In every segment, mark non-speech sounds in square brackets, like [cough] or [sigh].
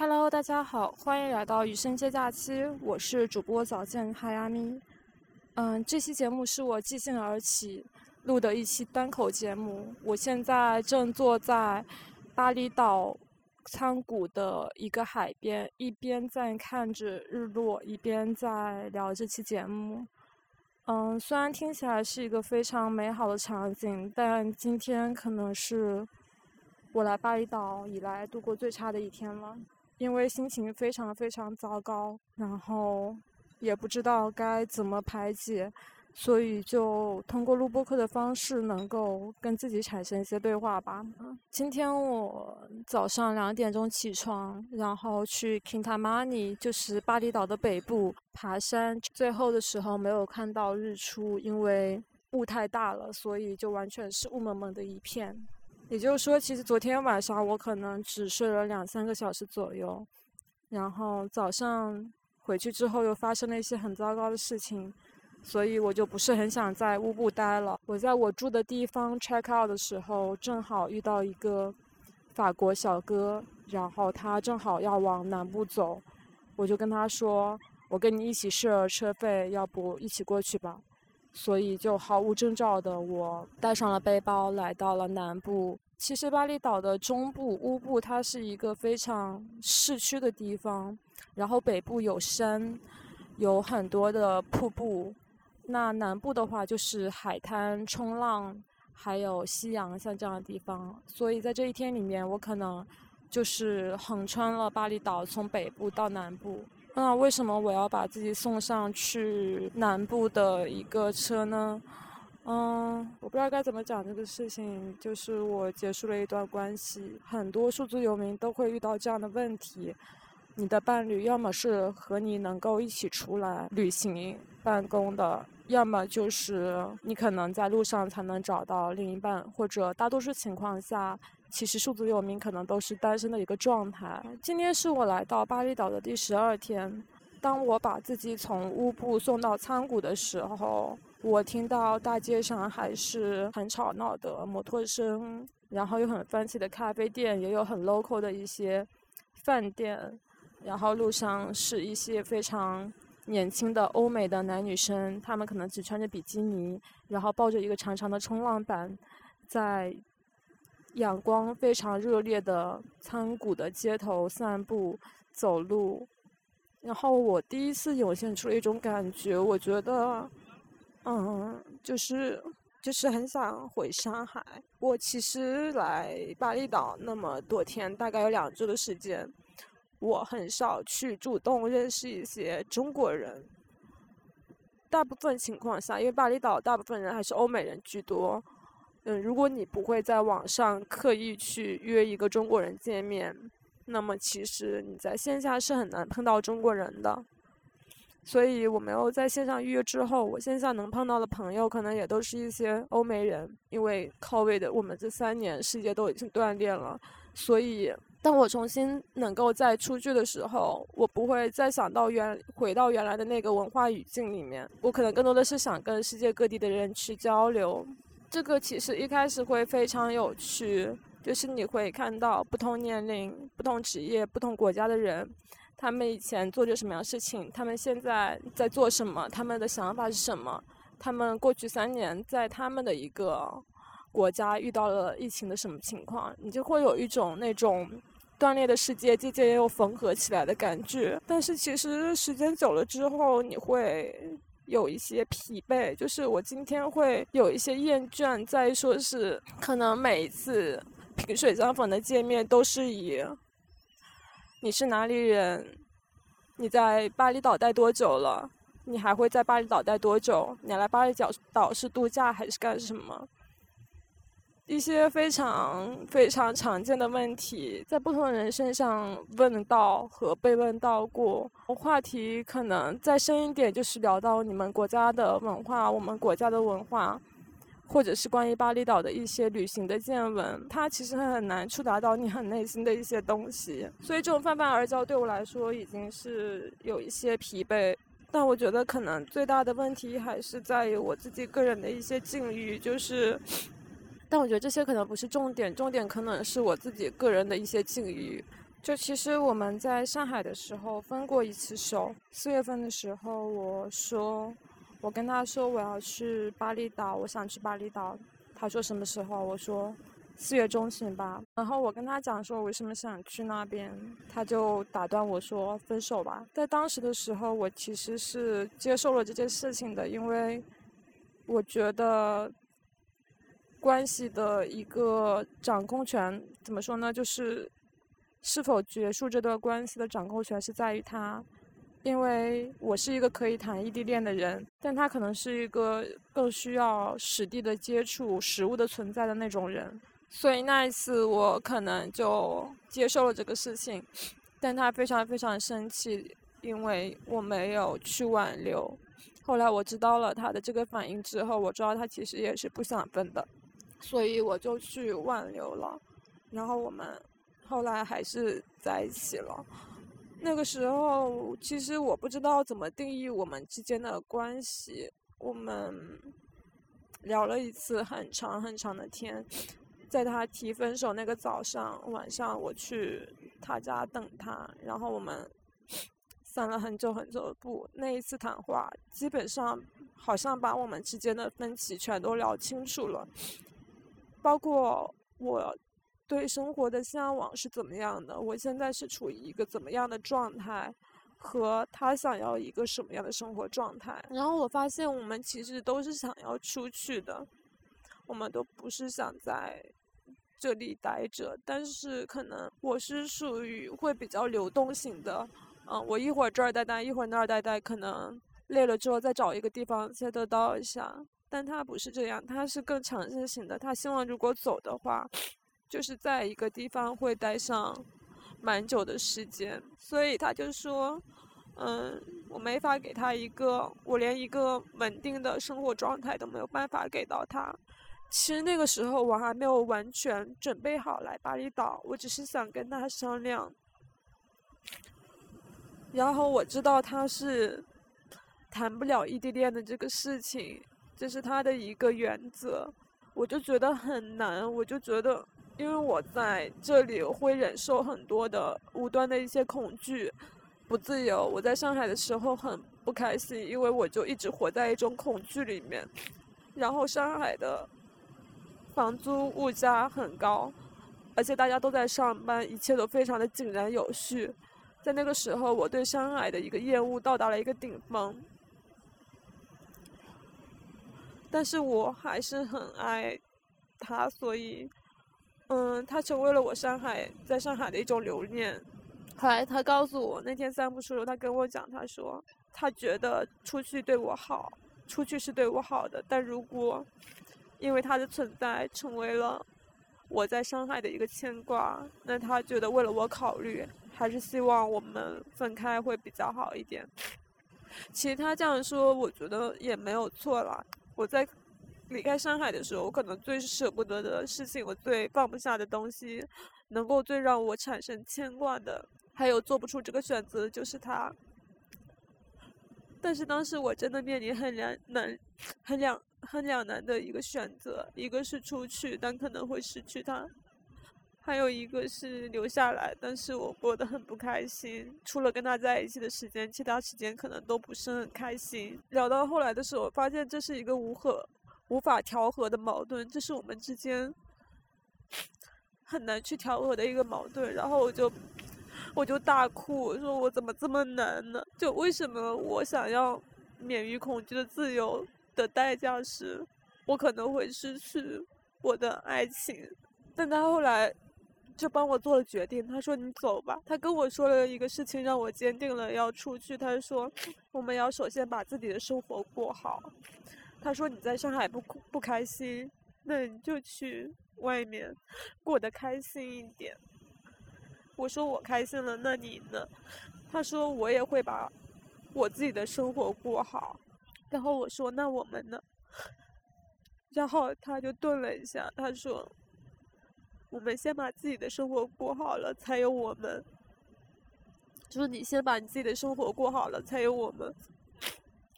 Hello，大家好，欢迎来到余生接假期，我是主播早见哈亚咪。嗯，这期节目是我即兴而起录的一期单口节目。我现在正坐在巴厘岛仓谷的一个海边，一边在看着日落，一边在聊这期节目。嗯，虽然听起来是一个非常美好的场景，但今天可能是我来巴厘岛以来度过最差的一天了。因为心情非常非常糟糕，然后也不知道该怎么排解，所以就通过录播课的方式，能够跟自己产生一些对话吧。今天我早上两点钟起床，然后去 Kintamani，就是巴厘岛的北部爬山。最后的时候没有看到日出，因为雾太大了，所以就完全是雾蒙蒙的一片。也就是说，其实昨天晚上我可能只睡了两三个小时左右，然后早上回去之后又发生了一些很糟糕的事情，所以我就不是很想在乌布待了。我在我住的地方 check out 的时候，正好遇到一个法国小哥，然后他正好要往南部走，我就跟他说：“我跟你一起 share 车费，要不一起过去吧。”所以就毫无征兆的，我带上了背包，来到了南部。其实巴厘岛的中部乌布，它是一个非常市区的地方，然后北部有山，有很多的瀑布。那南部的话就是海滩、冲浪，还有夕阳，像这样的地方。所以在这一天里面，我可能就是横穿了巴厘岛，从北部到南部。那为什么我要把自己送上去南部的一个车呢？嗯，我不知道该怎么讲这个事情。就是我结束了一段关系，很多数字游民都会遇到这样的问题：你的伴侣要么是和你能够一起出来旅行、办公的，要么就是你可能在路上才能找到另一半，或者大多数情况下。其实数字游民可能都是单身的一个状态。今天是我来到巴厘岛的第十二天。当我把自己从乌布送到仓谷的时候，我听到大街上还是很吵闹的摩托声，然后有很 fancy 的咖啡店，也有很 local 的一些饭店。然后路上是一些非常年轻的欧美的男女生，他们可能只穿着比基尼，然后抱着一个长长的冲浪板，在。阳光非常热烈的仓谷的街头散步走路，然后我第一次涌现出了一种感觉，我觉得，嗯，就是就是很想回上海。我其实来巴厘岛那么多天，大概有两周的时间，我很少去主动认识一些中国人。大部分情况下，因为巴厘岛大部分人还是欧美人居多。嗯，如果你不会在网上刻意去约一个中国人见面，那么其实你在线下是很难碰到中国人的。所以我没有在线上预约之后，我线下能碰到的朋友可能也都是一些欧美人，因为 COVID 的我们这三年世界都已经断裂了。所以当我重新能够再出去的时候，我不会再想到原回到原来的那个文化语境里面，我可能更多的是想跟世界各地的人去交流。这个其实一开始会非常有趣，就是你会看到不同年龄、不同职业、不同国家的人，他们以前做着什么样的事情，他们现在在做什么，他们的想法是什么，他们过去三年在他们的一个国家遇到了疫情的什么情况，你就会有一种那种断裂的世界渐渐又缝合起来的感觉。但是其实时间久了之后，你会。有一些疲惫，就是我今天会有一些厌倦。再说是，可能每一次萍水相逢的见面都是以你是哪里人，你在巴厘岛待多久了，你还会在巴厘岛待多久，你来巴厘岛是度假还是干什么？一些非常非常常见的问题，在不同人身上问到和被问到过。话题可能再深一点，就是聊到你们国家的文化，我们国家的文化，或者是关于巴厘岛的一些旅行的见闻。它其实很难触达到你很内心的一些东西。所以这种泛泛而交对我来说已经是有一些疲惫。但我觉得可能最大的问题还是在于我自己个人的一些境遇，就是。但我觉得这些可能不是重点，重点可能是我自己个人的一些境遇。就其实我们在上海的时候分过一次手。四月份的时候，我说，我跟他说我要去巴厘岛，我想去巴厘岛。他说什么时候？我说四月中旬吧。然后我跟他讲说为什么想去那边，他就打断我说分手吧。在当时的时候，我其实是接受了这件事情的，因为我觉得关系的一个掌控权怎么说呢？就是。是否结束这段关系的掌控权是在于他，因为我是一个可以谈异地恋的人，但他可能是一个更需要实地的接触、实物的存在的那种人，所以那一次我可能就接受了这个事情，但他非常非常生气，因为我没有去挽留。后来我知道了他的这个反应之后，我知道他其实也是不想分的，所以我就去挽留了，然后我们。后来还是在一起了。那个时候，其实我不知道怎么定义我们之间的关系。我们聊了一次很长很长的天，在他提分手那个早上晚上，我去他家等他，然后我们散了很久很久的步。那一次谈话，基本上好像把我们之间的分歧全都聊清楚了，包括我。对生活的向往是怎么样的？我现在是处于一个怎么样的状态，和他想要一个什么样的生活状态？然后我发现我们其实都是想要出去的，我们都不是想在这里待着。但是可能我是属于会比较流动型的，嗯，我一会儿这儿待待，一会儿那儿待待，可能累了之后再找一个地方再得到一下。但他不是这样，他是更强势型的，他希望如果走的话。就是在一个地方会待上蛮久的时间，所以他就说，嗯，我没法给他一个，我连一个稳定的生活状态都没有办法给到他。其实那个时候我还没有完全准备好来巴厘岛，我只是想跟他商量。然后我知道他是谈不了异地恋的这个事情，这是他的一个原则，我就觉得很难，我就觉得。因为我在这里会忍受很多的无端的一些恐惧，不自由。我在上海的时候很不开心，因为我就一直活在一种恐惧里面。然后上海的房租物价很高，而且大家都在上班，一切都非常的井然有序。在那个时候，我对上海的一个厌恶到达了一个顶峰。但是我还是很爱他，所以。嗯，他成为了我上海在上海的一种留念。后来他告诉我，那天散步时候，他跟我讲，他说他觉得出去对我好，出去是对我好的。但如果因为他的存在成为了我在上海的一个牵挂，那他觉得为了我考虑，还是希望我们分开会比较好一点。其实他这样说，我觉得也没有错啦。我在。离开上海的时候，我可能最舍不得的事情，我最放不下的东西，能够最让我产生牵挂的，还有做不出这个选择的就是他。但是当时我真的面临很两难、很两、很两难的一个选择，一个是出去，但可能会失去他；还有一个是留下来，但是我过得很不开心。除了跟他在一起的时间，其他时间可能都不是很开心。聊到后来的时候，发现这是一个无可。无法调和的矛盾，这是我们之间很难去调和的一个矛盾。然后我就，我就大哭，我说我怎么这么难呢？就为什么我想要免于恐惧的自由的代价是，我可能会失去我的爱情。但他后来就帮我做了决定，他说你走吧。他跟我说了一个事情，让我坚定了要出去。他说我们要首先把自己的生活过好。他说：“你在上海不不开心，那你就去外面过得开心一点。”我说：“我开心了，那你呢？”他说：“我也会把我自己的生活过好。”然后我说：“那我们呢？”然后他就顿了一下，他说：“我们先把自己的生活过好了，才有我们。”就是你先把你自己的生活过好了，才有我们。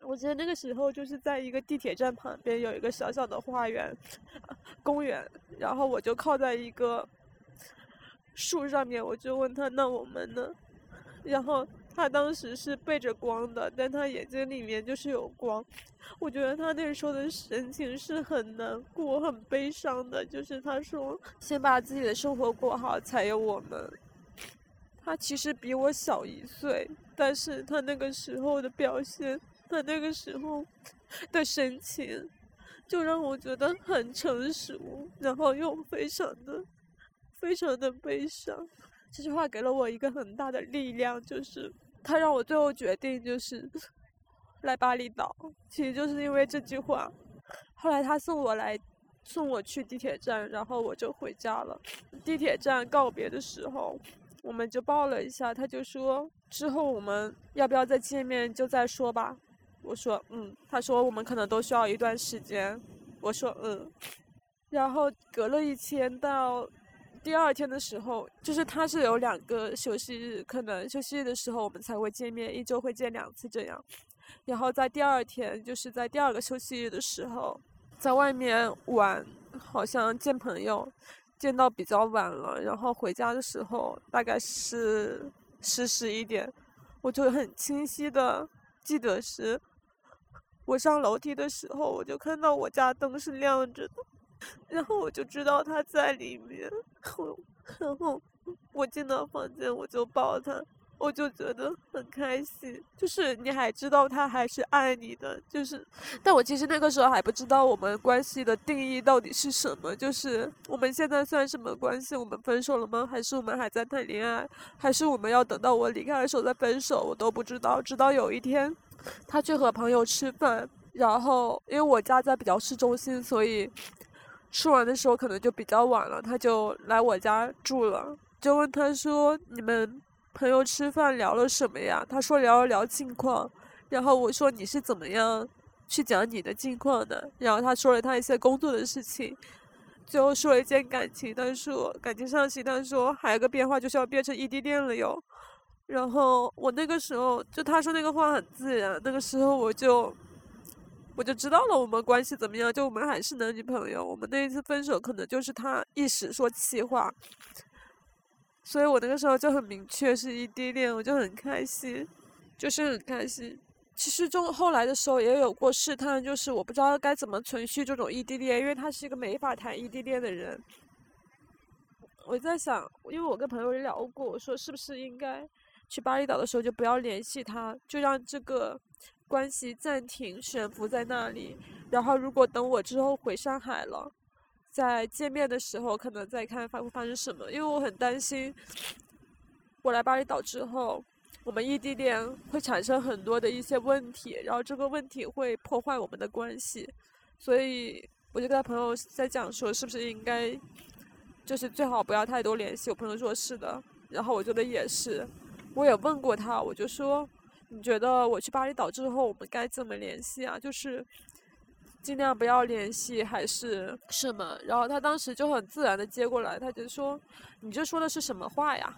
我记得那个时候就是在一个地铁站旁边有一个小小的花园，[laughs] 公园，然后我就靠在一个树上面，我就问他：“那我们呢？”然后他当时是背着光的，但他眼睛里面就是有光。我觉得他那时候的神情是很难过、很悲伤的。就是他说：“先把自己的生活过好，才有我们。”他其实比我小一岁，但是他那个时候的表现，他那个时候的神情，就让我觉得很成熟，然后又非常的、非常的悲伤。这句话给了我一个很大的力量，就是他让我最后决定就是 [laughs] 来巴厘岛，其实就是因为这句话。后来他送我来，送我去地铁站，然后我就回家了。地铁站告别的时候，我们就抱了一下，他就说之后我们要不要再见面就再说吧。我说嗯，他说我们可能都需要一段时间。我说嗯，然后隔了一天到。第二天的时候，就是他是有两个休息日，可能休息日的时候我们才会见面，一周会见两次这样。然后在第二天，就是在第二个休息日的时候，在外面玩，好像见朋友，见到比较晚了。然后回家的时候大概是十十一点，我就很清晰的记得是，我上楼梯的时候，我就看到我家灯是亮着的。然后我就知道他在里面，然后我进到房间我就抱他，我就觉得很开心。就是你还知道他还是爱你的，就是，但我其实那个时候还不知道我们关系的定义到底是什么。就是我们现在算什么关系？我们分手了吗？还是我们还在谈恋爱？还是我们要等到我离开的时候再分手？我都不知道。直到有一天，他去和朋友吃饭，然后因为我家在比较市中心，所以。吃完的时候可能就比较晚了，他就来我家住了。就问他说：“你们朋友吃饭聊了什么呀？”他说：“聊了聊近况。”然后我说：“你是怎么样去讲你的近况的？”然后他说了他一些工作的事情，最后说了一件感情，他说感情上行，他说还有个变化就是要变成异地恋了哟。然后我那个时候就他说那个话很自然，那个时候我就。我就知道了，我们关系怎么样？就我们还是男女朋友。我们那一次分手，可能就是他一时说气话，所以我那个时候就很明确是异地恋，我就很开心，就是很开心。其实中后来的时候也有过试探，就是我不知道该怎么存续这种异地恋，因为他是一个没法谈异地恋的人。我在想，因为我跟朋友聊过，我说是不是应该去巴厘岛的时候就不要联系他，就让这个。关系暂停悬浮在那里，然后如果等我之后回上海了，在见面的时候可能再看发会发生什么，因为我很担心，我来巴厘岛之后，我们异地恋会产生很多的一些问题，然后这个问题会破坏我们的关系，所以我就跟他朋友在讲说，是不是应该，就是最好不要太多联系。我朋友说是的，然后我觉得也是，我也问过他，我就说。你觉得我去巴厘岛之后，我们该怎么联系啊？就是尽量不要联系，还是什么？然后他当时就很自然的接过来，他就说：“你这说的是什么话呀？”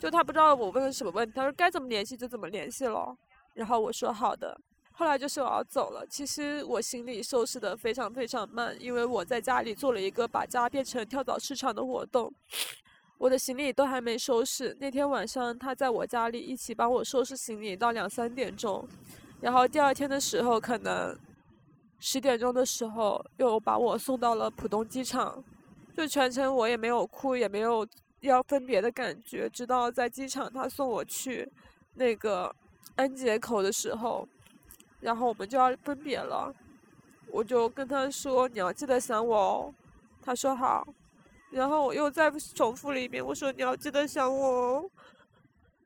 就他不知道我问的什么问题，他说该怎么联系就怎么联系咯。然后我说好的。后来就是我要走了，其实我行李收拾的非常非常慢，因为我在家里做了一个把家变成跳蚤市场的活动。我的行李都还没收拾。那天晚上，他在我家里一起帮我收拾行李到两三点钟，然后第二天的时候，可能十点钟的时候又把我送到了浦东机场。就全程我也没有哭，也没有要分别的感觉。直到在机场他送我去那个安检口的时候，然后我们就要分别了，我就跟他说：“你要记得想我哦。”他说好。然后我又再重复了一遍，我说你要记得想我哦，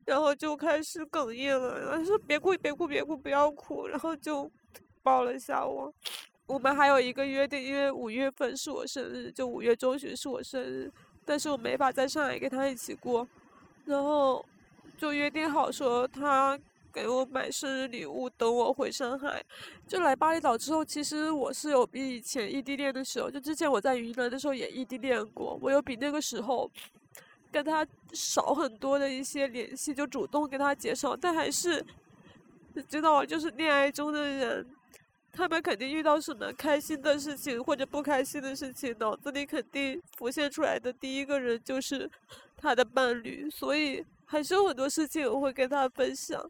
然后就开始哽咽了。他说别哭别哭别哭不要哭，然后就抱了一下我。我们还有一个约定，因为五月份是我生日，就五月中旬是我生日，但是我没法在上海跟他一起过，然后就约定好说他。给我买生日礼物，等我回上海。就来巴厘岛之后，其实我是有比以前异地恋的时候，就之前我在云南的时候也异地恋过，我有比那个时候跟他少很多的一些联系，就主动跟他介绍。但还是你知道，就是恋爱中的人，他们肯定遇到什么开心的事情或者不开心的事情，脑子里肯定浮现出来的第一个人就是他的伴侣，所以还是有很多事情我会跟他分享。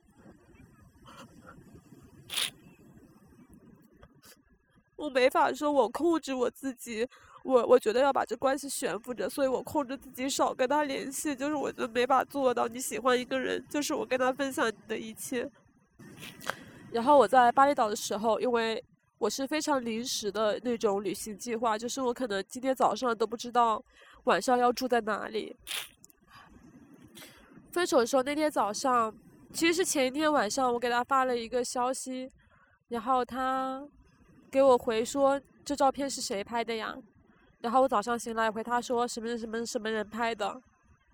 我没法说，我控制我自己，我我觉得要把这关系悬浮着，所以我控制自己少跟他联系，就是我就没法做到。你喜欢一个人，就是我跟他分享你的一切。然后我在巴厘岛的时候，因为我是非常临时的那种旅行计划，就是我可能今天早上都不知道晚上要住在哪里。分手的时候那天早上，其实是前一天晚上，我给他发了一个消息，然后他。给我回说这照片是谁拍的呀？然后我早上醒来回他说什么什么什么人拍的。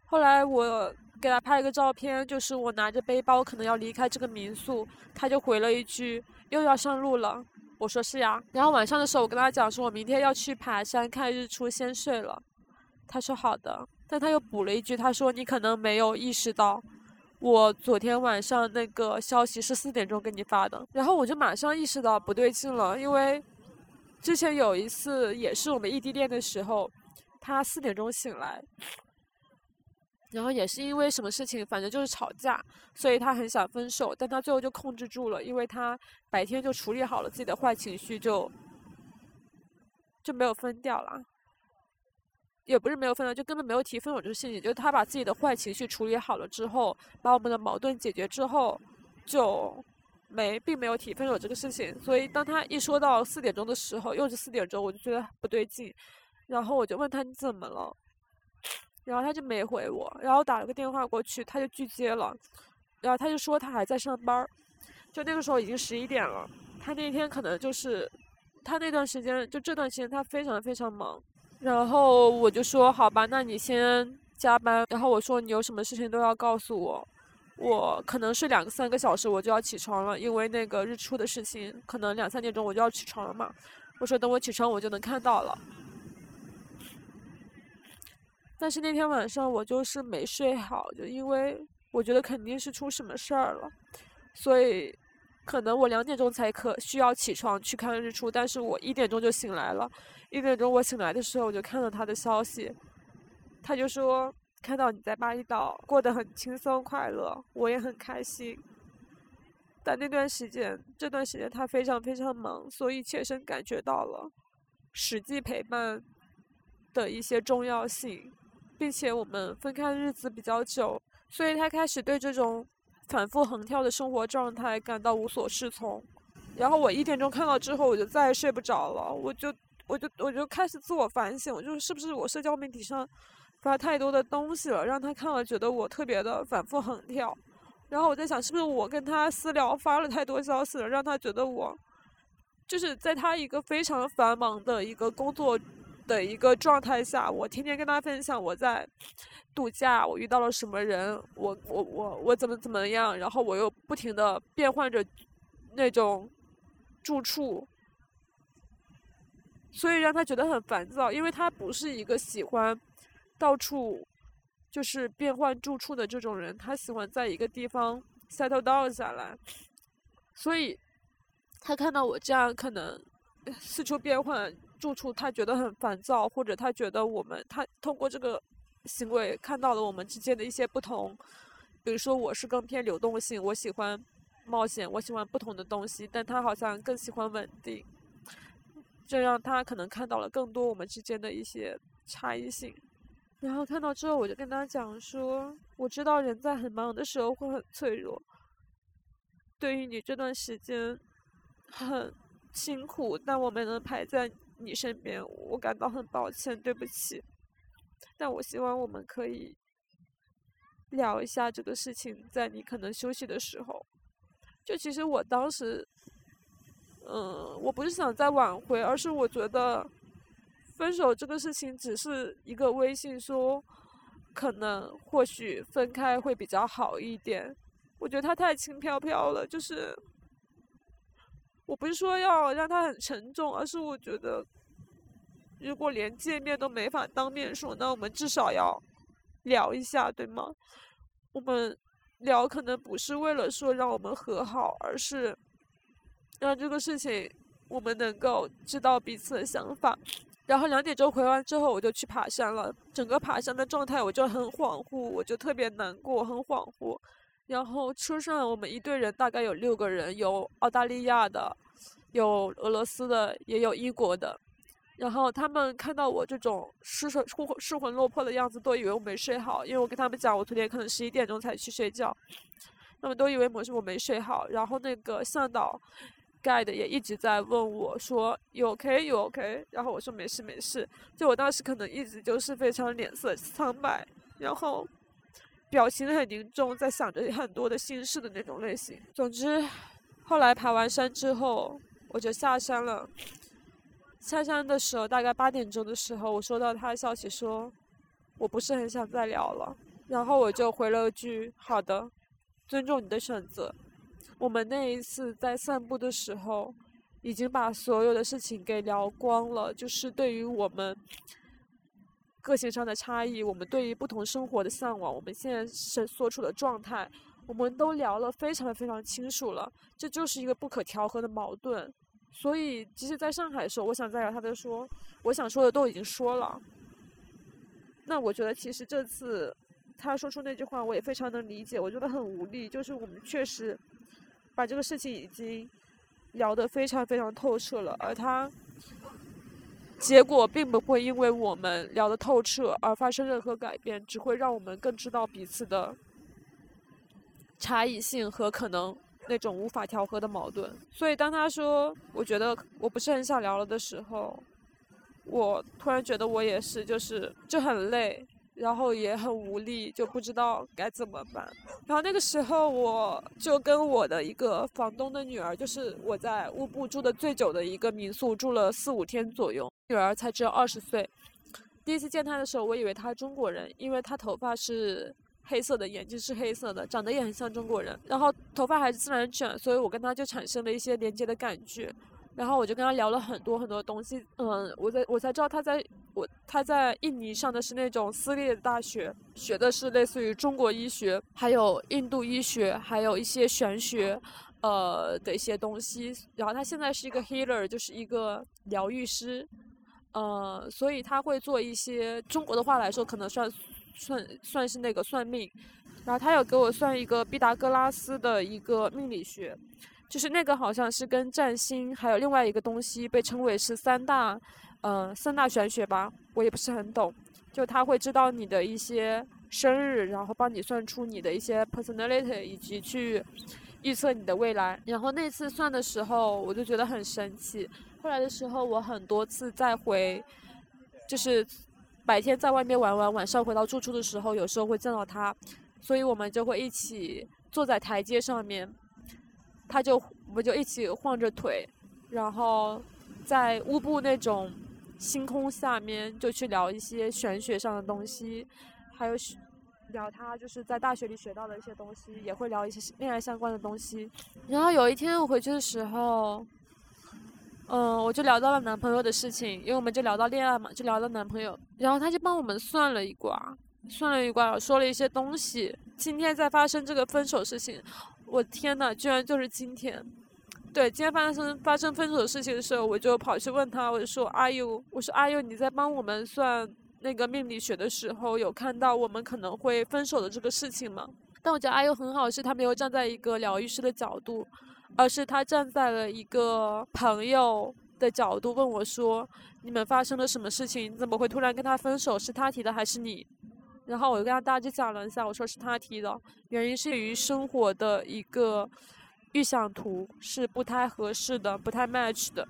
后来我给他拍了个照片，就是我拿着背包可能要离开这个民宿，他就回了一句又要上路了。我说是呀。然后晚上的时候我跟他讲说我明天要去爬山看日出，先睡了。他说好的，但他又补了一句，他说你可能没有意识到。我昨天晚上那个消息是四点钟给你发的，然后我就马上意识到不对劲了，因为之前有一次也是我们异地恋的时候，他四点钟醒来，然后也是因为什么事情，反正就是吵架，所以他很想分手，但他最后就控制住了，因为他白天就处理好了自己的坏情绪，就就没有分掉了。也不是没有分了，就根本没有提分手这个事情。就是他把自己的坏情绪处理好了之后，把我们的矛盾解决之后，就没并没有提分手这个事情。所以当他一说到四点钟的时候，又是四点钟，我就觉得不对劲。然后我就问他你怎么了，然后他就没回我。然后打了个电话过去，他就拒接了。然后他就说他还在上班，就那个时候已经十一点了。他那天可能就是他那段时间，就这段时间他非常非常忙。然后我就说好吧，那你先加班。然后我说你有什么事情都要告诉我，我可能睡两三个小时我就要起床了，因为那个日出的事情，可能两三点钟我就要起床了嘛。我说等我起床我就能看到了。但是那天晚上我就是没睡好，就因为我觉得肯定是出什么事儿了，所以可能我两点钟才可需要起床去看日出，但是我一点钟就醒来了。一点钟我醒来的时候，我就看到他的消息，他就说看到你在巴厘岛过得很轻松快乐，我也很开心。但那段时间，这段时间他非常非常忙，所以切身感觉到了实际陪伴的一些重要性，并且我们分开的日子比较久，所以他开始对这种反复横跳的生活状态感到无所适从。然后我一点钟看到之后，我就再也睡不着了，我就。我就我就开始自我反省，我就是不是我社交媒体上发太多的东西了，让他看了觉得我特别的反复横跳。然后我在想，是不是我跟他私聊发了太多消息了，让他觉得我就是在他一个非常繁忙的一个工作的一个状态下，我天天跟他分享我在度假，我遇到了什么人，我我我我怎么怎么样，然后我又不停的变换着那种住处。所以让他觉得很烦躁，因为他不是一个喜欢到处就是变换住处的这种人，他喜欢在一个地方 settle down 下来。所以，他看到我这样可能四处变换住处，他觉得很烦躁，或者他觉得我们他通过这个行为看到了我们之间的一些不同。比如说，我是更偏流动性，我喜欢冒险，我喜欢不同的东西，但他好像更喜欢稳定。这让他可能看到了更多我们之间的一些差异性，然后看到之后，我就跟他讲说：“我知道人在很忙的时候会很脆弱，对于你这段时间很辛苦，但我没能陪在你身边，我感到很抱歉，对不起。但我希望我们可以聊一下这个事情，在你可能休息的时候。就其实我当时。”嗯，我不是想再挽回，而是我觉得分手这个事情只是一个微信说，可能或许分开会比较好一点。我觉得他太轻飘飘了，就是我不是说要让他很沉重，而是我觉得如果连见面都没法当面说，那我们至少要聊一下，对吗？我们聊可能不是为了说让我们和好，而是。让这个事情我们能够知道彼此的想法。然后两点钟回完之后，我就去爬山了。整个爬山的状态，我就很恍惚，我就特别难过，很恍惚。然后车上我们一队人大概有六个人，有澳大利亚的，有俄罗斯的，也有英国的。然后他们看到我这种失神、失魂落魄的样子，都以为我没睡好，因为我跟他们讲，我昨天可能十一点钟才去睡觉，他们都以为我是我没睡好。然后那个向导 guide 也一直在问我说有 OK 有 OK，然后我说没事没事。就我当时可能一直就是非常脸色苍白，然后表情很凝重，在想着很多的心事的那种类型。总之，后来爬完山之后，我就下山了。下山的时候，大概八点钟的时候，我收到他的消息说，我不是很想再聊了。然后我就回了句：“好的，尊重你的选择。”我们那一次在散步的时候，已经把所有的事情给聊光了，就是对于我们个性上的差异，我们对于不同生活的向往，我们现在所所处的状态，我们都聊了非常非常清楚了。这就是一个不可调和的矛盾。所以，其实在上海的时候，我想再聊，他就说，我想说的都已经说了。那我觉得，其实这次他说出那句话，我也非常能理解。我觉得很无力，就是我们确实把这个事情已经聊得非常非常透彻了，而他结果并不会因为我们聊得透彻而发生任何改变，只会让我们更知道彼此的差异性和可能。那种无法调和的矛盾，所以当他说“我觉得我不是很想聊了”的时候，我突然觉得我也是，就是就很累，然后也很无力，就不知道该怎么办。然后那个时候，我就跟我的一个房东的女儿，就是我在乌布住的最久的一个民宿，住了四五天左右。女儿才只有二十岁，第一次见她的时候，我以为她是中国人，因为她头发是。黑色的眼睛是黑色的，长得也很像中国人，然后头发还是自然卷，所以我跟她就产生了一些连接的感觉，然后我就跟他聊了很多很多东西，嗯，我在我才知道他在我他在印尼上的是那种私立的大学，学的是类似于中国医学，还有印度医学，还有一些玄学，呃的一些东西，然后他现在是一个 healer，就是一个疗愈师，呃，所以他会做一些中国的话来说可能算。算算是那个算命，然后他有给我算一个毕达哥拉斯的一个命理学，就是那个好像是跟占星还有另外一个东西被称为是三大，嗯，三大玄学吧，我也不是很懂。就他会知道你的一些生日，然后帮你算出你的一些 personality，以及去预测你的未来。然后那次算的时候，我就觉得很神奇。后来的时候，我很多次再回，就是。白天在外面玩玩，晚上回到住处的时候，有时候会见到他，所以我们就会一起坐在台阶上面，他就我们就一起晃着腿，然后在乌布那种星空下面就去聊一些玄学上的东西，还有聊他就是在大学里学到的一些东西，也会聊一些恋爱相关的东西。然后有一天我回去的时候。嗯，我就聊到了男朋友的事情，因为我们就聊到恋爱嘛，就聊到男朋友，然后他就帮我们算了一卦，算了一卦，说了一些东西。今天在发生这个分手事情，我天呐，居然就是今天！对，今天发生发生分手的事情的时候，我就跑去问他，我就说阿优，我说阿优，你在帮我们算那个命理学的时候，有看到我们可能会分手的这个事情吗？但我觉得阿优很好，是他没有站在一个疗愈师的角度。而是他站在了一个朋友的角度问我说：“你们发生了什么事情？你怎么会突然跟他分手？是他提的还是你？”然后我就跟他大致讲了一下，我说是他提的，原因是于生活的一个预想图是不太合适的，不太 match 的。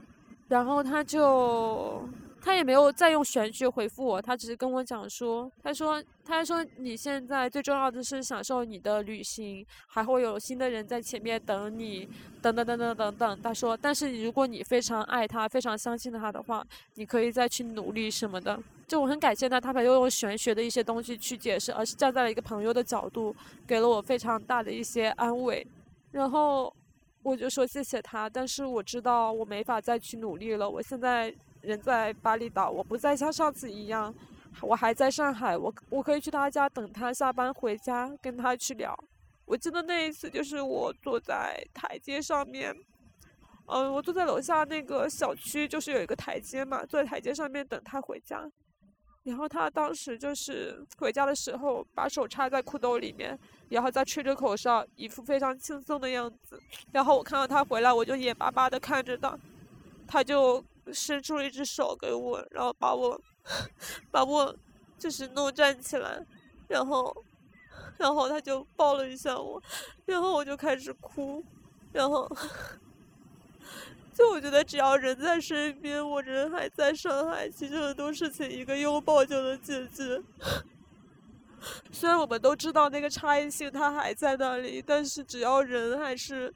然后他就。他也没有再用玄学回复我，他只是跟我讲说，他说，他说你现在最重要的是享受你的旅行，还会有新的人在前面等你，等等等等等等。他说，但是如果你非常爱他，非常相信他的话，你可以再去努力什么的。就我很感谢他，他没有用玄学的一些东西去解释，而是站在了一个朋友的角度，给了我非常大的一些安慰。然后我就说谢谢他，但是我知道我没法再去努力了，我现在。人在巴厘岛，我不再像上次一样，我还在上海，我我可以去他家等他下班回家，跟他去聊。我记得那一次就是我坐在台阶上面，嗯，我坐在楼下那个小区，就是有一个台阶嘛，坐在台阶上面等他回家。然后他当时就是回家的时候，把手插在裤兜里面，然后在吹着口哨，一副非常轻松的样子。然后我看到他回来，我就眼巴巴的看着他，他就伸出了一只手给我，然后把我 [laughs] 把我就是弄站起来，然后然后他就抱了一下我，然后我就开始哭，然后。就我觉得，只要人在身边，我人还在上海，其实很多事情一个拥抱就能解决。虽然我们都知道那个差异性它还在那里，但是只要人还是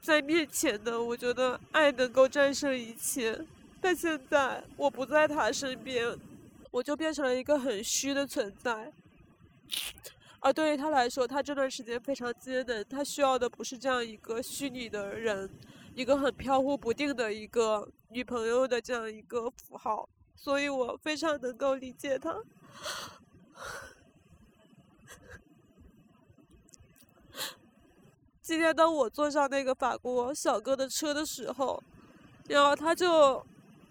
在面前的，我觉得爱能够战胜一切。但现在我不在他身边，我就变成了一个很虚的存在。而对于他来说，他这段时间非常艰难，他需要的不是这样一个虚拟的人。一个很飘忽不定的一个女朋友的这样一个符号，所以我非常能够理解他。[laughs] 今天当我坐上那个法国小哥的车的时候，然后他就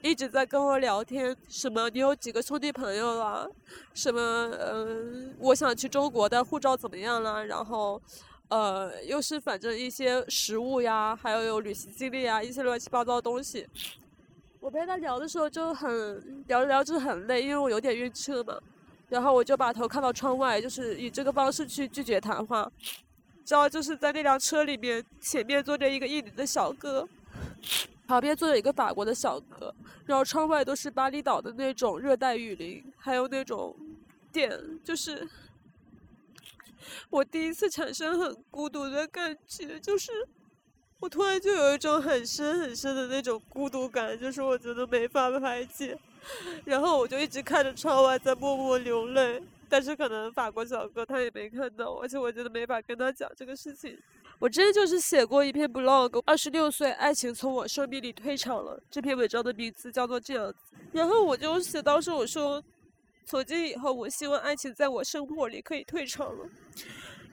一直在跟我聊天，什么你有几个兄弟朋友了，什么嗯，我想去中国的护照怎么样了，然后。呃，又是反正一些食物呀，还有有旅行经历啊，一些乱七八糟的东西。我陪他聊的时候就很聊着聊着很累，因为我有点晕车嘛。然后我就把头看到窗外，就是以这个方式去拒绝谈话。知道就是在那辆车里面，前面坐着一个印尼的小哥，旁边坐着一个法国的小哥，然后窗外都是巴厘岛的那种热带雨林，还有那种店，就是。我第一次产生很孤独的感觉，就是我突然就有一种很深很深的那种孤独感，就是我觉得没法排解，然后我就一直看着窗外在默默流泪，但是可能法国小哥他也没看到，而且我觉得没法跟他讲这个事情。我真的就是写过一篇 blog，二十六岁，爱情从我生命里退场了。这篇文章的名字叫做这样，然后我就写，当时我说。从今以后，我希望爱情在我生活里可以退场了，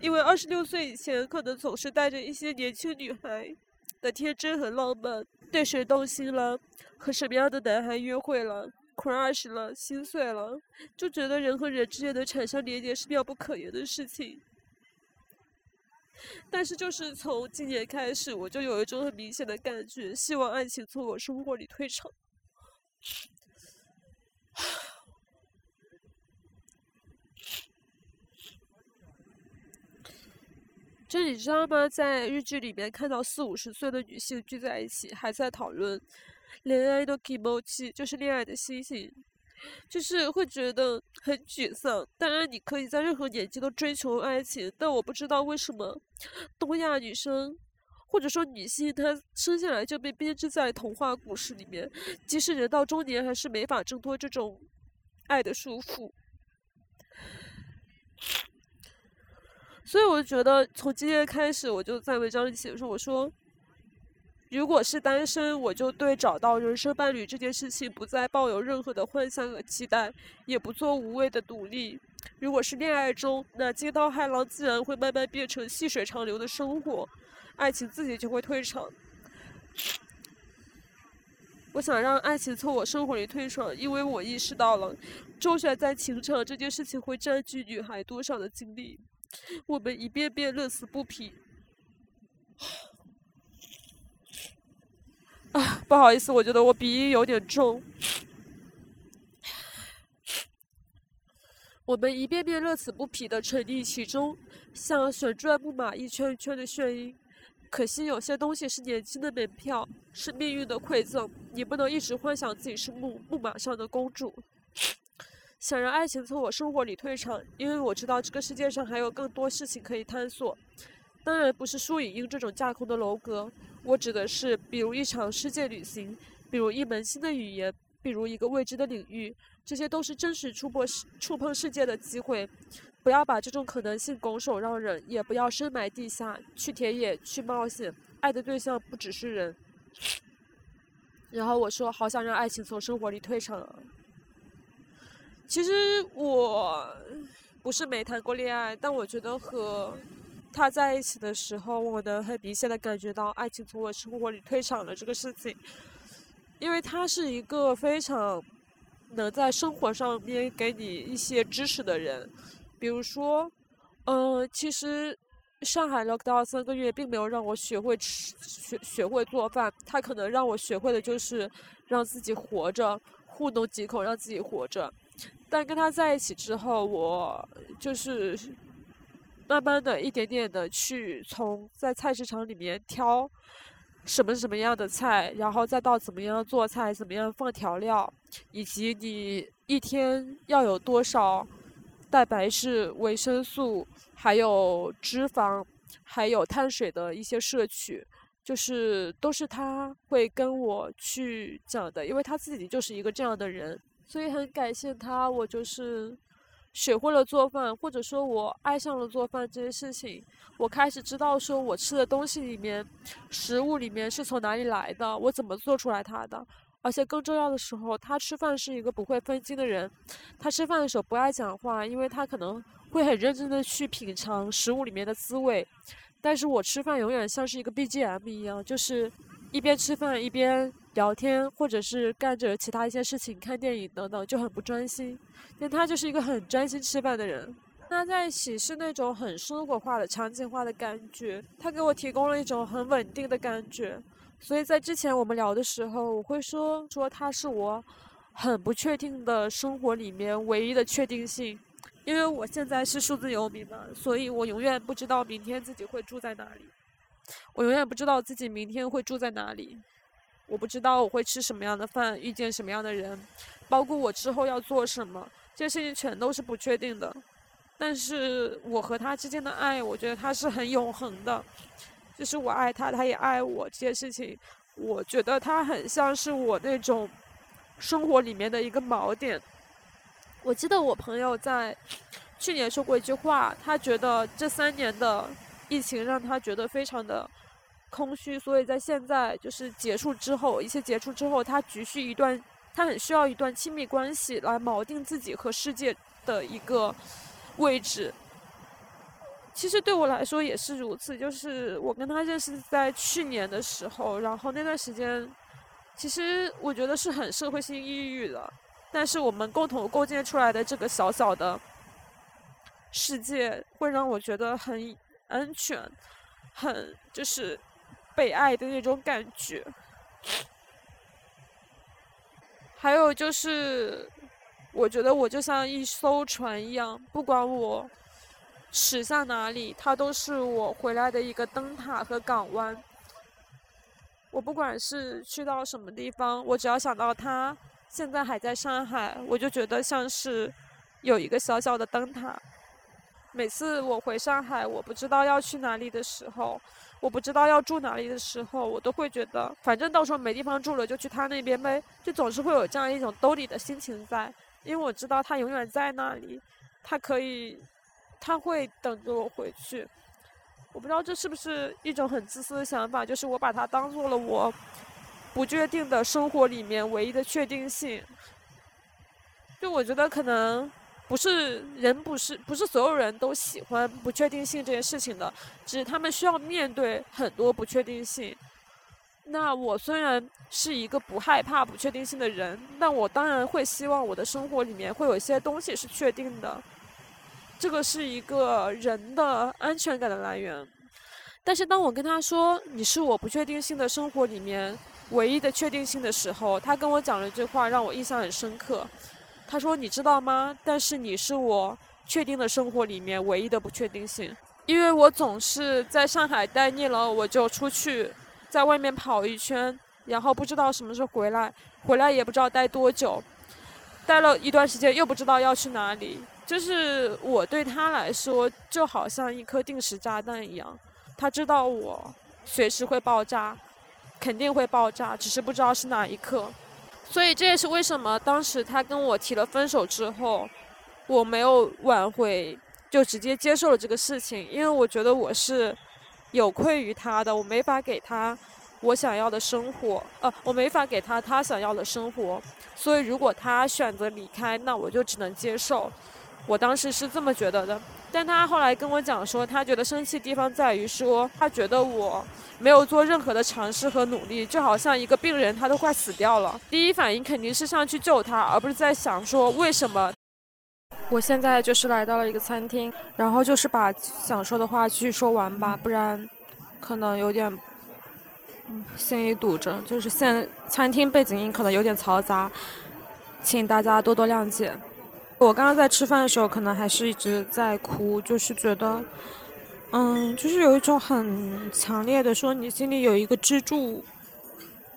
因为二十六岁以前，可能总是带着一些年轻女孩的天真和浪漫，对谁动心了，和什么样的男孩约会了，crush 了，心碎了，就觉得人和人之间的产生连接是妙不可言的事情。但是，就是从今年开始，我就有一种很明显的感觉，希望爱情从我生活里退场。就你知道吗？在日剧里面看到四五十岁的女性聚在一起，还在讨论恋爱的 i m o 就是恋爱的心情，就是会觉得很沮丧。当然，你可以在任何年纪都追求爱情，但我不知道为什么东亚女生或者说女性，她生下来就被编织在童话故事里面，即使人到中年，还是没法挣脱这种爱的束缚。所以我就觉得，从今天开始，我就在文章里写说：“我说，如果是单身，我就对找到人生伴侣这件事情不再抱有任何的幻想和期待，也不做无谓的努力。如果是恋爱中，那惊涛骇浪自然会慢慢变成细水长流的生活，爱情自己就会退场。我想让爱情从我生活里退场，因为我意识到了，周旋在情场这件事情会占据女孩多少的精力。”我们一遍遍乐此不疲。啊，不好意思，我觉得我鼻音有点重。我们一遍遍乐此不疲的沉溺其中，像旋转木马一圈一圈的眩晕。可惜有些东西是年轻的门票，是命运的馈赠。你不能一直幻想自己是木木马上的公主。想让爱情从我生活里退场，因为我知道这个世界上还有更多事情可以探索。当然不是树影音这种架空的楼阁，我指的是，比如一场世界旅行，比如一门新的语言，比如一个未知的领域，这些都是真实触碰触碰世界的机会。不要把这种可能性拱手让人，也不要深埋地下去田野去冒险。爱的对象不只是人。然后我说，好想让爱情从生活里退场。其实我不是没谈过恋爱，但我觉得和他在一起的时候，我能很明显的感觉到爱情从我生活里退场了这个事情，因为他是一个非常能在生活上面给你一些支持的人，比如说，嗯，其实上海留到三个月并没有让我学会吃学学会做饭，他可能让我学会的就是让自己活着，糊弄几口让自己活着。但跟他在一起之后，我就是慢慢的一点点的去从在菜市场里面挑什么什么样的菜，然后再到怎么样做菜，怎么样放调料，以及你一天要有多少蛋白质、维生素，还有脂肪，还有碳水的一些摄取，就是都是他会跟我去讲的，因为他自己就是一个这样的人。所以很感谢他，我就是学会了做饭，或者说我爱上了做饭这件事情。我开始知道说我吃的东西里面，食物里面是从哪里来的，我怎么做出来它的。而且更重要的时候，他吃饭是一个不会分心的人。他吃饭的时候不爱讲话，因为他可能会很认真的去品尝食物里面的滋味。但是我吃饭永远像是一个 BGM 一样，就是一边吃饭一边。聊天，或者是干着其他一些事情，看电影等等，就很不专心。但他就是一个很专心吃饭的人。那在一起是那种很生活化的、场景化的感觉，他给我提供了一种很稳定的感觉。所以在之前我们聊的时候，我会说说他是我很不确定的生活里面唯一的确定性，因为我现在是数字游民嘛，所以我永远不知道明天自己会住在哪里，我永远不知道自己明天会住在哪里。我不知道我会吃什么样的饭，遇见什么样的人，包括我之后要做什么，这些事情全都是不确定的。但是我和他之间的爱，我觉得他是很永恒的，就是我爱他，他也爱我。这件事情，我觉得他很像是我那种生活里面的一个锚点。我记得我朋友在去年说过一句话，他觉得这三年的疫情让他觉得非常的。空虚，所以在现在就是结束之后，一切结束之后，他急需一段，他很需要一段亲密关系来锚定自己和世界的一个位置。其实对我来说也是如此，就是我跟他认识在去年的时候，然后那段时间，其实我觉得是很社会性抑郁的，但是我们共同构建出来的这个小小的世界，会让我觉得很安全，很就是。被爱的那种感觉，还有就是，我觉得我就像一艘船一样，不管我驶向哪里，它都是我回来的一个灯塔和港湾。我不管是去到什么地方，我只要想到他现在还在上海，我就觉得像是有一个小小的灯塔。每次我回上海，我不知道要去哪里的时候。我不知道要住哪里的时候，我都会觉得，反正到时候没地方住了，就去他那边呗，就总是会有这样一种兜里的心情在，因为我知道他永远在那里，他可以，他会等着我回去。我不知道这是不是一种很自私的想法，就是我把它当做了我不确定的生活里面唯一的确定性。就我觉得可能。不是人，不是不是所有人都喜欢不确定性这件事情的，只是他们需要面对很多不确定性。那我虽然是一个不害怕不确定性的人，但我当然会希望我的生活里面会有一些东西是确定的，这个是一个人的安全感的来源。但是当我跟他说你是我不确定性的生活里面唯一的确定性的时候，他跟我讲了一句话，让我印象很深刻。他说：“你知道吗？但是你是我确定的生活里面唯一的不确定性，因为我总是在上海待腻了，我就出去在外面跑一圈，然后不知道什么时候回来，回来也不知道待多久，待了一段时间又不知道要去哪里。就是我对他来说就好像一颗定时炸弹一样，他知道我随时会爆炸，肯定会爆炸，只是不知道是哪一刻。”所以这也是为什么当时他跟我提了分手之后，我没有挽回，就直接接受了这个事情。因为我觉得我是有愧于他的，我没法给他我想要的生活，呃，我没法给他他想要的生活。所以如果他选择离开，那我就只能接受。我当时是这么觉得的。但他后来跟我讲说，他觉得生气地方在于说，他觉得我没有做任何的尝试和努力，就好像一个病人他都快死掉了，第一反应肯定是上去救他，而不是在想说为什么。我现在就是来到了一个餐厅，然后就是把想说的话继续说完吧，不然可能有点嗯心里堵着。就是现餐厅背景音可能有点嘈杂，请大家多多谅解。我刚刚在吃饭的时候，可能还是一直在哭，就是觉得，嗯，就是有一种很强烈的说你心里有一个支柱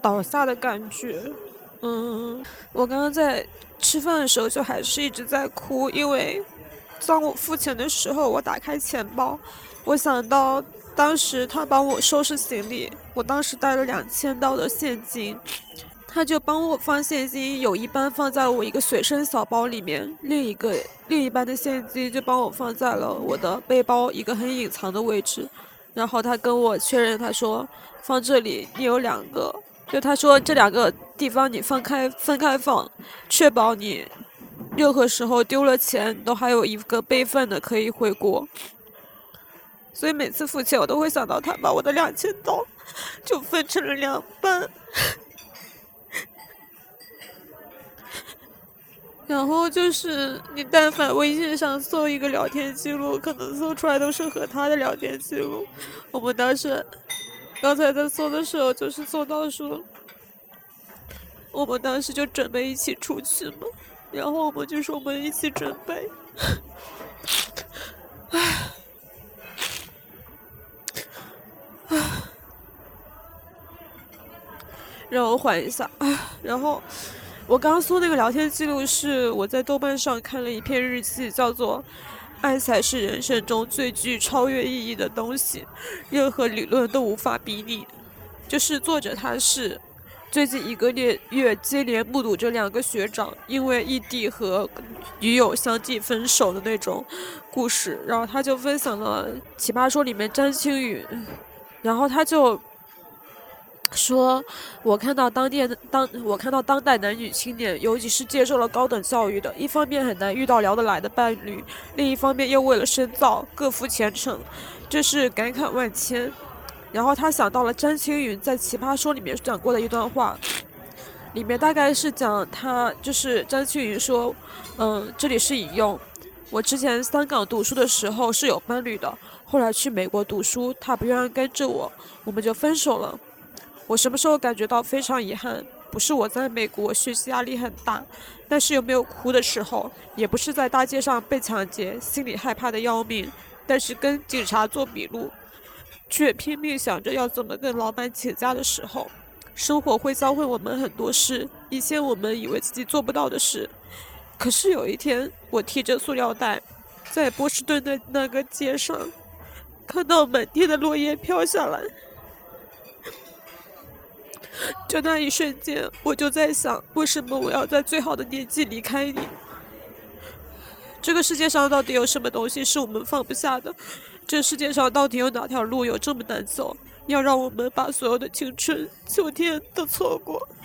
倒下的感觉。嗯，我刚刚在。吃饭的时候就还是一直在哭，因为当我付钱的时候，我打开钱包，我想到当时他帮我收拾行李，我当时带了两千刀的现金，他就帮我放现金，有一半放在我一个随身小包里面，另一个另一半的现金就帮我放在了我的背包一个很隐藏的位置，然后他跟我确认，他说放这里，你有两个。就他说这两个地方你分开分开放，确保你任何时候丢了钱都还有一个备份的可以回国。所以每次付钱我都会想到他把我的两千刀 [laughs] 就分成了两半，然后就是你但凡微信上搜一个聊天记录，可能搜出来都是和他的聊天记录。我们当时。刚才在搜的时候，就是搜到说，我们当时就准备一起出去嘛，然后我们就说我们一起准备，唉，唉，让我缓一下，唉，然后我刚刚搜那个聊天记录是我在豆瓣上看了一篇日记，叫做。爱才是人生中最具超越意义的东西，任何理论都无法比拟。就是作者他是最近一个月月接连目睹这两个学长因为异地和女友相继分手的那种故事，然后他就分享了《奇葩说》里面张馨予，然后他就。说，我看到当地当我看到当代男女青年，尤其是接受了高等教育的，一方面很难遇到聊得来的伴侣，另一方面又为了深造各赴前程，这是感慨万千。然后他想到了张青云在《奇葩说》里面讲过的一段话，里面大概是讲他就是张青云说，嗯，这里是引用，我之前香港读书的时候是有伴侣的，后来去美国读书，他不愿意跟着我，我们就分手了。我什么时候感觉到非常遗憾？不是我在美国学习压力很大，但是又没有哭的时候；也不是在大街上被抢劫，心里害怕的要命，但是跟警察做笔录，却拼命想着要怎么跟老板请假的时候。生活会教会我们很多事，以前我们以为自己做不到的事。可是有一天，我提着塑料袋，在波士顿的那个街上，看到满地的落叶飘下来。就那一瞬间，我就在想，为什么我要在最好的年纪离开你？这个世界上到底有什么东西是我们放不下的？这世界上到底有哪条路有这么难走，要让我们把所有的青春、秋天都错过？[laughs]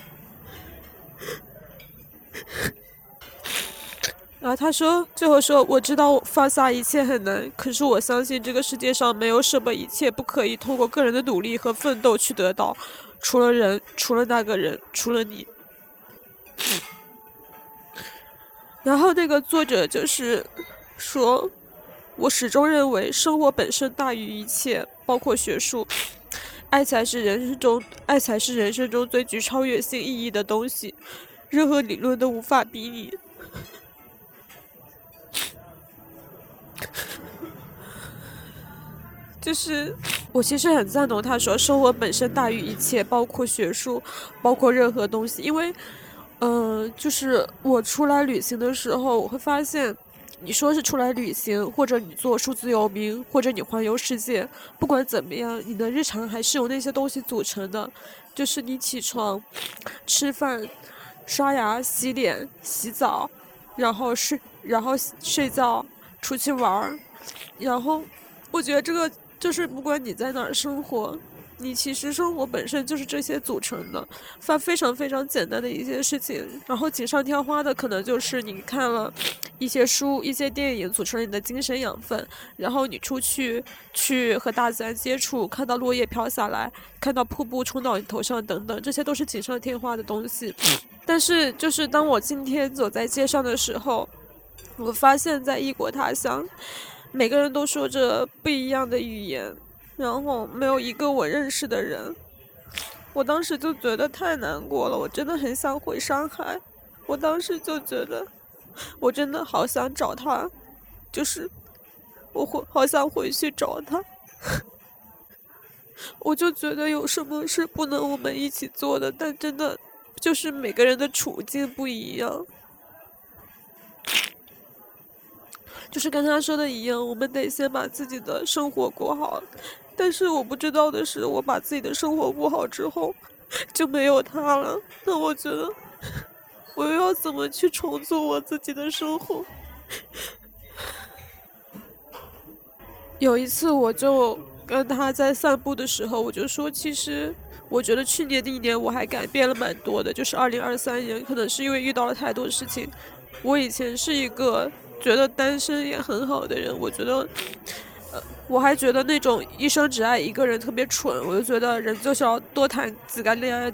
然后他说，最后说，我知道放下一切很难，可是我相信这个世界上没有什么一切不可以通过个人的努力和奋斗去得到。除了人，除了那个人，除了你。然后那个作者就是说，我始终认为生活本身大于一切，包括学术。爱才是人生中，爱才是人生中最具超越性意义的东西，任何理论都无法比拟。就是我其实很赞同他说，生活本身大于一切，包括学术，包括任何东西。因为，嗯，就是我出来旅行的时候，我会发现，你说是出来旅行，或者你做数字游民，或者你环游世界，不管怎么样，你的日常还是由那些东西组成的。就是你起床、吃饭、刷牙、洗脸、洗澡，然后睡，然后睡觉，出去玩儿，然后我觉得这个。就是不管你在哪儿生活，你其实生活本身就是这些组成的，发非常非常简单的一些事情，然后锦上添花的可能就是你看了一些书、一些电影组成了你的精神养分，然后你出去去和大自然接触，看到落叶飘下来，看到瀑布冲到你头上等等，这些都是锦上添花的东西。但是，就是当我今天走在街上的时候，我发现，在异国他乡，每个人都说着不一样的语言，然后没有一个我认识的人。我当时就觉得太难过了，我真的很想回上海。我当时就觉得。我真的好想找他，就是我回好想回去找他，我就觉得有什么是不能我们一起做的，但真的就是每个人的处境不一样，就是跟他说的一样，我们得先把自己的生活过好。但是我不知道的是，我把自己的生活过好之后就没有他了，那我觉得。[laughs] 我又要怎么去重组我自己的生活？[sighs] 有一次，我就跟他在散步的时候，我就说，其实我觉得去年的一年我还改变了蛮多的，就是二零二三年，可能是因为遇到了太多事情。我以前是一个觉得单身也很好的人，我觉得，呃，我还觉得那种一生只爱一个人特别蠢，我就觉得人就是要多谈几个恋爱。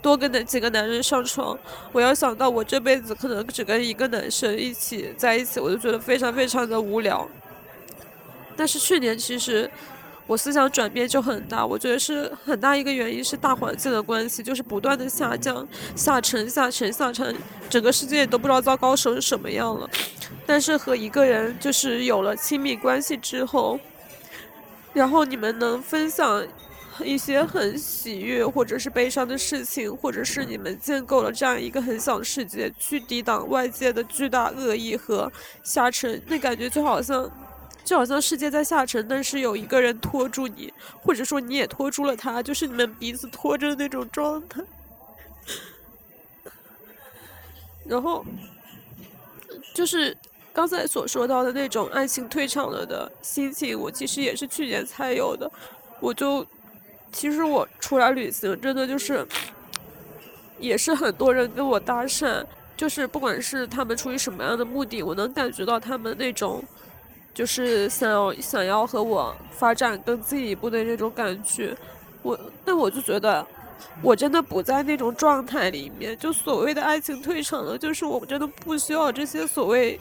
多跟那几个男人上床，我要想到我这辈子可能只跟一个男生一起在一起，我就觉得非常非常的无聊。但是去年其实我思想转变就很大，我觉得是很大一个原因是大环境的关系，就是不断的下降、下沉、下沉、下沉，整个世界都不知道糟糕成什么样了。但是和一个人就是有了亲密关系之后，然后你们能分享。一些很喜悦或者是悲伤的事情，或者是你们建构了这样一个很小的世界，去抵挡外界的巨大恶意和下沉，那感觉就好像，就好像世界在下沉，但是有一个人拖住你，或者说你也拖住了他，就是你们彼此拖着的那种状态。[laughs] 然后，就是刚才所说到的那种爱情退场了的心情，我其实也是去年才有的，我就。其实我出来旅行，真的就是，也是很多人跟我搭讪，就是不管是他们出于什么样的目的，我能感觉到他们那种，就是想要想要和我发展更进一步的那种感觉。我，但我就觉得，我真的不在那种状态里面。就所谓的爱情退场了，就是我真的不需要这些所谓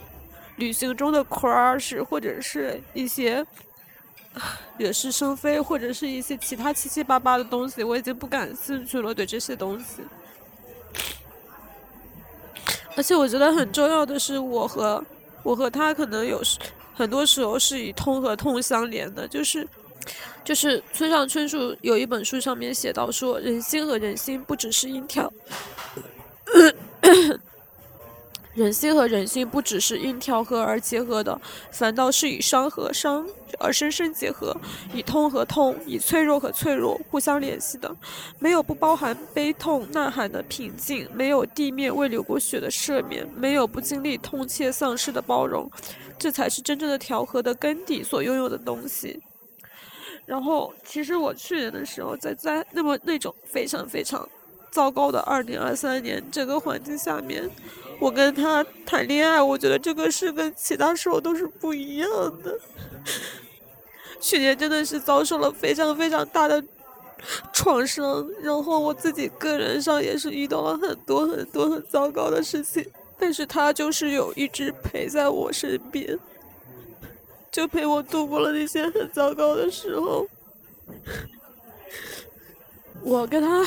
旅行中的 crush 或者是一些。惹是生非，或者是一些其他七七八八的东西，我已经不感兴趣了。对这些东西，而且我觉得很重要的是，我和我和他可能有时很多时候是以痛和痛相连的，就是就是村上春树有一本书上面写到说，人心和人心不只是一条。[coughs] 人心和人心不只是因调和而结合的，反倒是以伤和伤而深深结合，以痛和痛，以脆弱和脆弱互相联系的。没有不包含悲痛呐喊的平静，没有地面未流过血的赦免，没有不经历痛切丧失的包容。这才是真正的调和的根底所拥有的东西。然后，其实我去年的时候，在在那么那种非常非常糟糕的二零二三年这个环境下面。我跟他谈恋爱，我觉得这个是跟其他时候都是不一样的。去年真的是遭受了非常非常大的创伤，然后我自己个人上也是遇到了很多很多很糟糕的事情，但是他就是有一直陪在我身边，就陪我度过了那些很糟糕的时候。我跟他。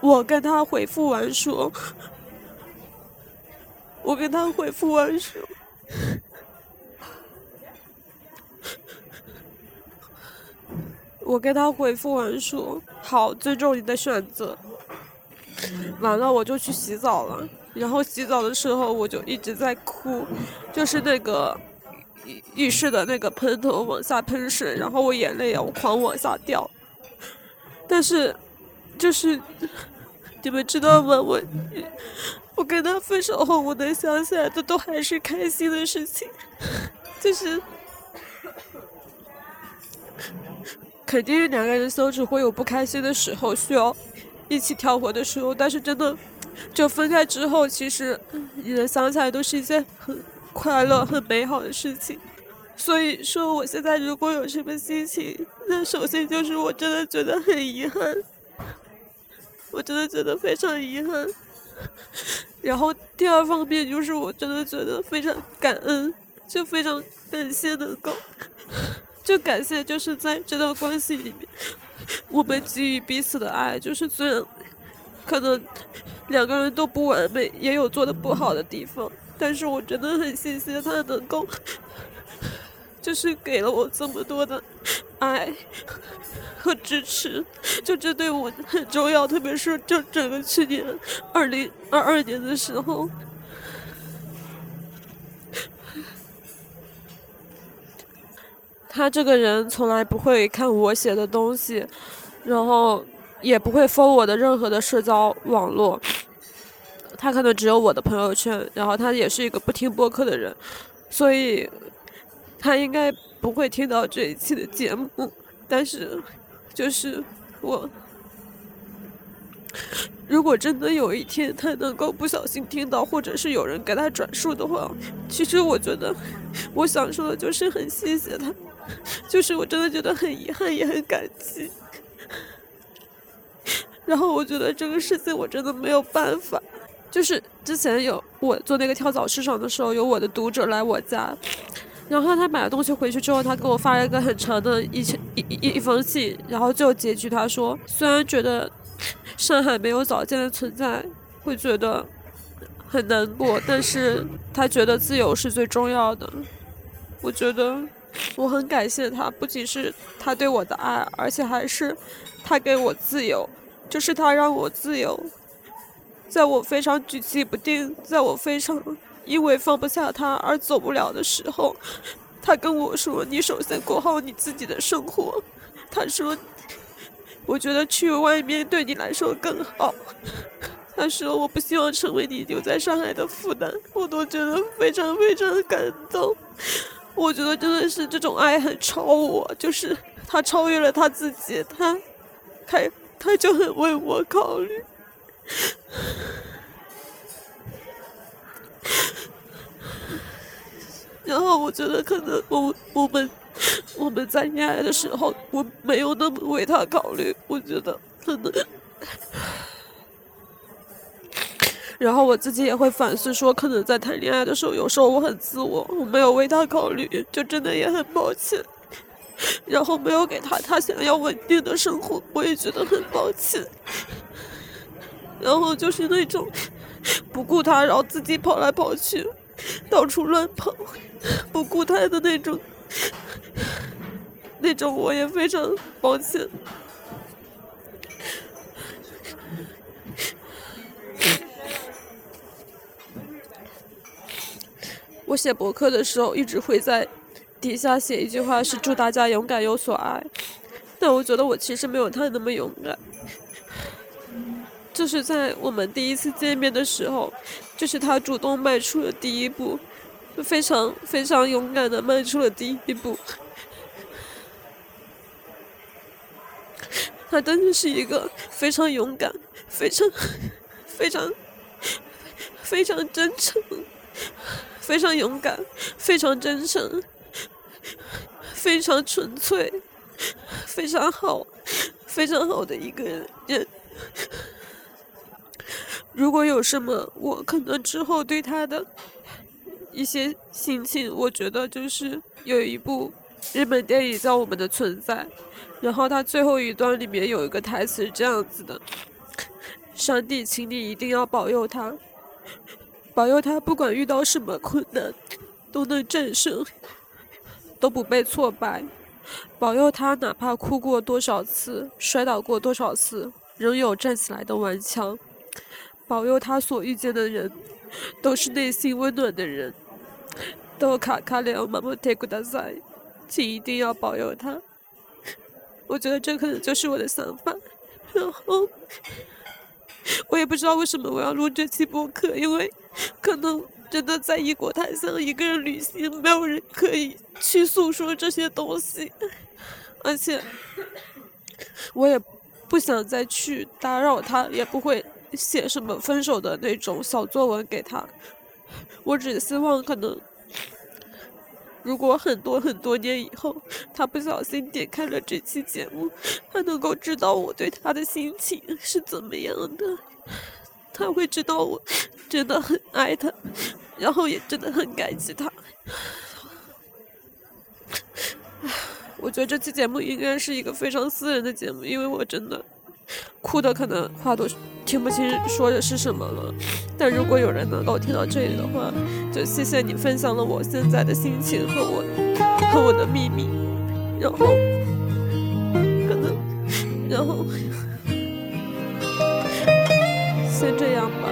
我跟他回复完说，我跟他回复完说，我跟他回复完说，好，尊重你的选择。完了，我就去洗澡了。然后洗澡的时候，我就一直在哭，就是那个浴室的那个喷头往下喷水，然后我眼泪要狂往下掉。但是。就是你们知道吗？我我跟他分手后，我能想起来的都还是开心的事情。就是肯定是两个人相处会有不开心的时候，需要一起调和的时候。但是真的就分开之后，其实你能想起来都是一件很快乐、很美好的事情。所以说，我现在如果有什么心情，那首先就是我真的觉得很遗憾，我真的觉得非常遗憾。然后第二方面就是我真的觉得非常感恩，就非常感谢能够，就感谢就是在这段关系里面，我们给予彼此的爱，就是虽然可能两个人都不完美，也有做的不好的地方，但是我真的很谢谢他能够。就是给了我这么多的爱和支持，就这对我很重要。特别是就整个去年二零二二年的时候，他这个人从来不会看我写的东西，然后也不会封我的任何的社交网络。他可能只有我的朋友圈，然后他也是一个不听播客的人，所以。他应该不会听到这一期的节目，但是，就是我，如果真的有一天他能够不小心听到，或者是有人给他转述的话，其实我觉得，我想说的就是很谢谢他，就是我真的觉得很遗憾，也很感激。然后我觉得这个事情我真的没有办法，就是之前有我做那个跳蚤市场的时候，有我的读者来我家。然后他买了东西回去之后，他给我发了一个很长的一一一一封信，然后就结局他说，虽然觉得上海没有早见的存在，会觉得很难过，但是他觉得自由是最重要的。我觉得我很感谢他，不仅是他对我的爱，而且还是他给我自由，就是他让我自由，在我非常举棋不定，在我非常。因为放不下他而走不了的时候，他跟我说：“你首先过好你自己的生活。”他说：“我觉得去外面对你来说更好。”他说：“我不希望成为你留在上海的负担。”我都觉得非常非常感动。我觉得真的是这种爱很超我，就是他超越了他自己，他，他他就很为我考虑。[laughs] 然后我觉得可能我我们我们在恋爱的时候，我没有那么为他考虑。我觉得可能，然后我自己也会反思说，可能在谈恋爱的时候，有时候我很自我，我没有为他考虑，就真的也很抱歉。然后没有给他他想要稳定的生活，我也觉得很抱歉。然后就是那种不顾他，然后自己跑来跑去。到处乱跑，不顾他的那种，那种我也非常抱歉。我写博客的时候，一直会在底下写一句话，是祝大家勇敢有所爱。但我觉得我其实没有他那么勇敢。就是在我们第一次见面的时候，就是他主动迈出了第一步，非常非常勇敢的迈出了第一步。[laughs] 他真的是一个非常勇敢、非常非常非常真诚、非常勇敢、非常真诚、非常纯粹、非常好、非常好的一个人。如果有什么，我可能之后对他的一些心情，我觉得就是有一部日本电影叫《我们的存在》，然后他最后一段里面有一个台词是这样子的：“上帝，请你一定要保佑他，保佑他，不管遇到什么困难都能战胜，都不被挫败，保佑他，哪怕哭过多少次，摔倒过多少次，仍有站起来的顽强。”保佑他所遇见的人都是内心温暖的人。都卡卡里奥马莫特古达赛，请一定要保佑他。我觉得这可能就是我的想法。然后我也不知道为什么我要录这期播客，因为可能真的在异国他乡一个人旅行，没有人可以去诉说这些东西，而且我也不想再去打扰他，也不会。写什么分手的那种小作文给他。我只希望可能，如果很多很多年以后，他不小心点开了这期节目，他能够知道我对他的心情是怎么样的，他会知道我真的很爱他，然后也真的很感激他。我觉得这期节目应该是一个非常私人的节目，因为我真的哭的可能话都听不清说的是什么了。但如果有人能够听到这里的话，就谢谢你分享了我现在的心情和我和我的秘密。然后，可能，然后，先这样吧。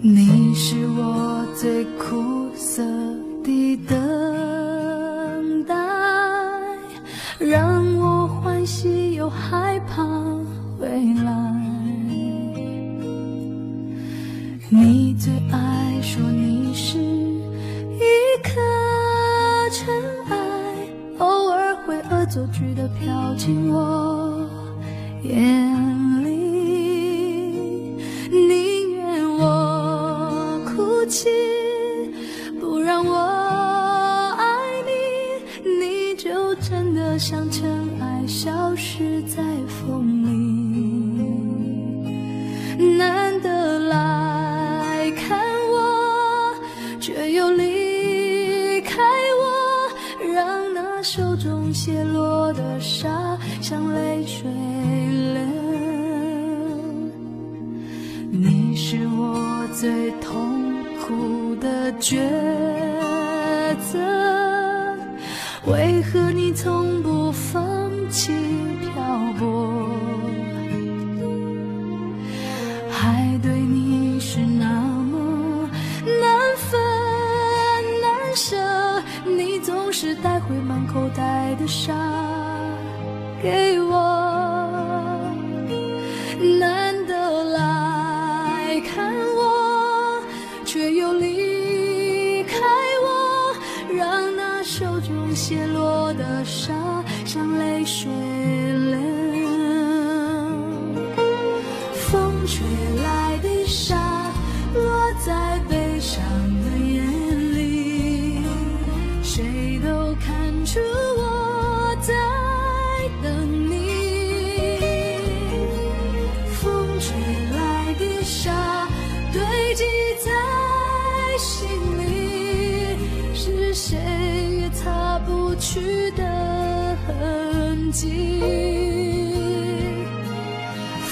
你是我最苦涩的等待，让我欢喜又害怕未来。你最爱说你是一颗尘埃，偶尔会恶作剧的飘进我眼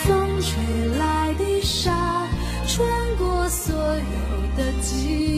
风吹来的沙，穿过所有的记忆，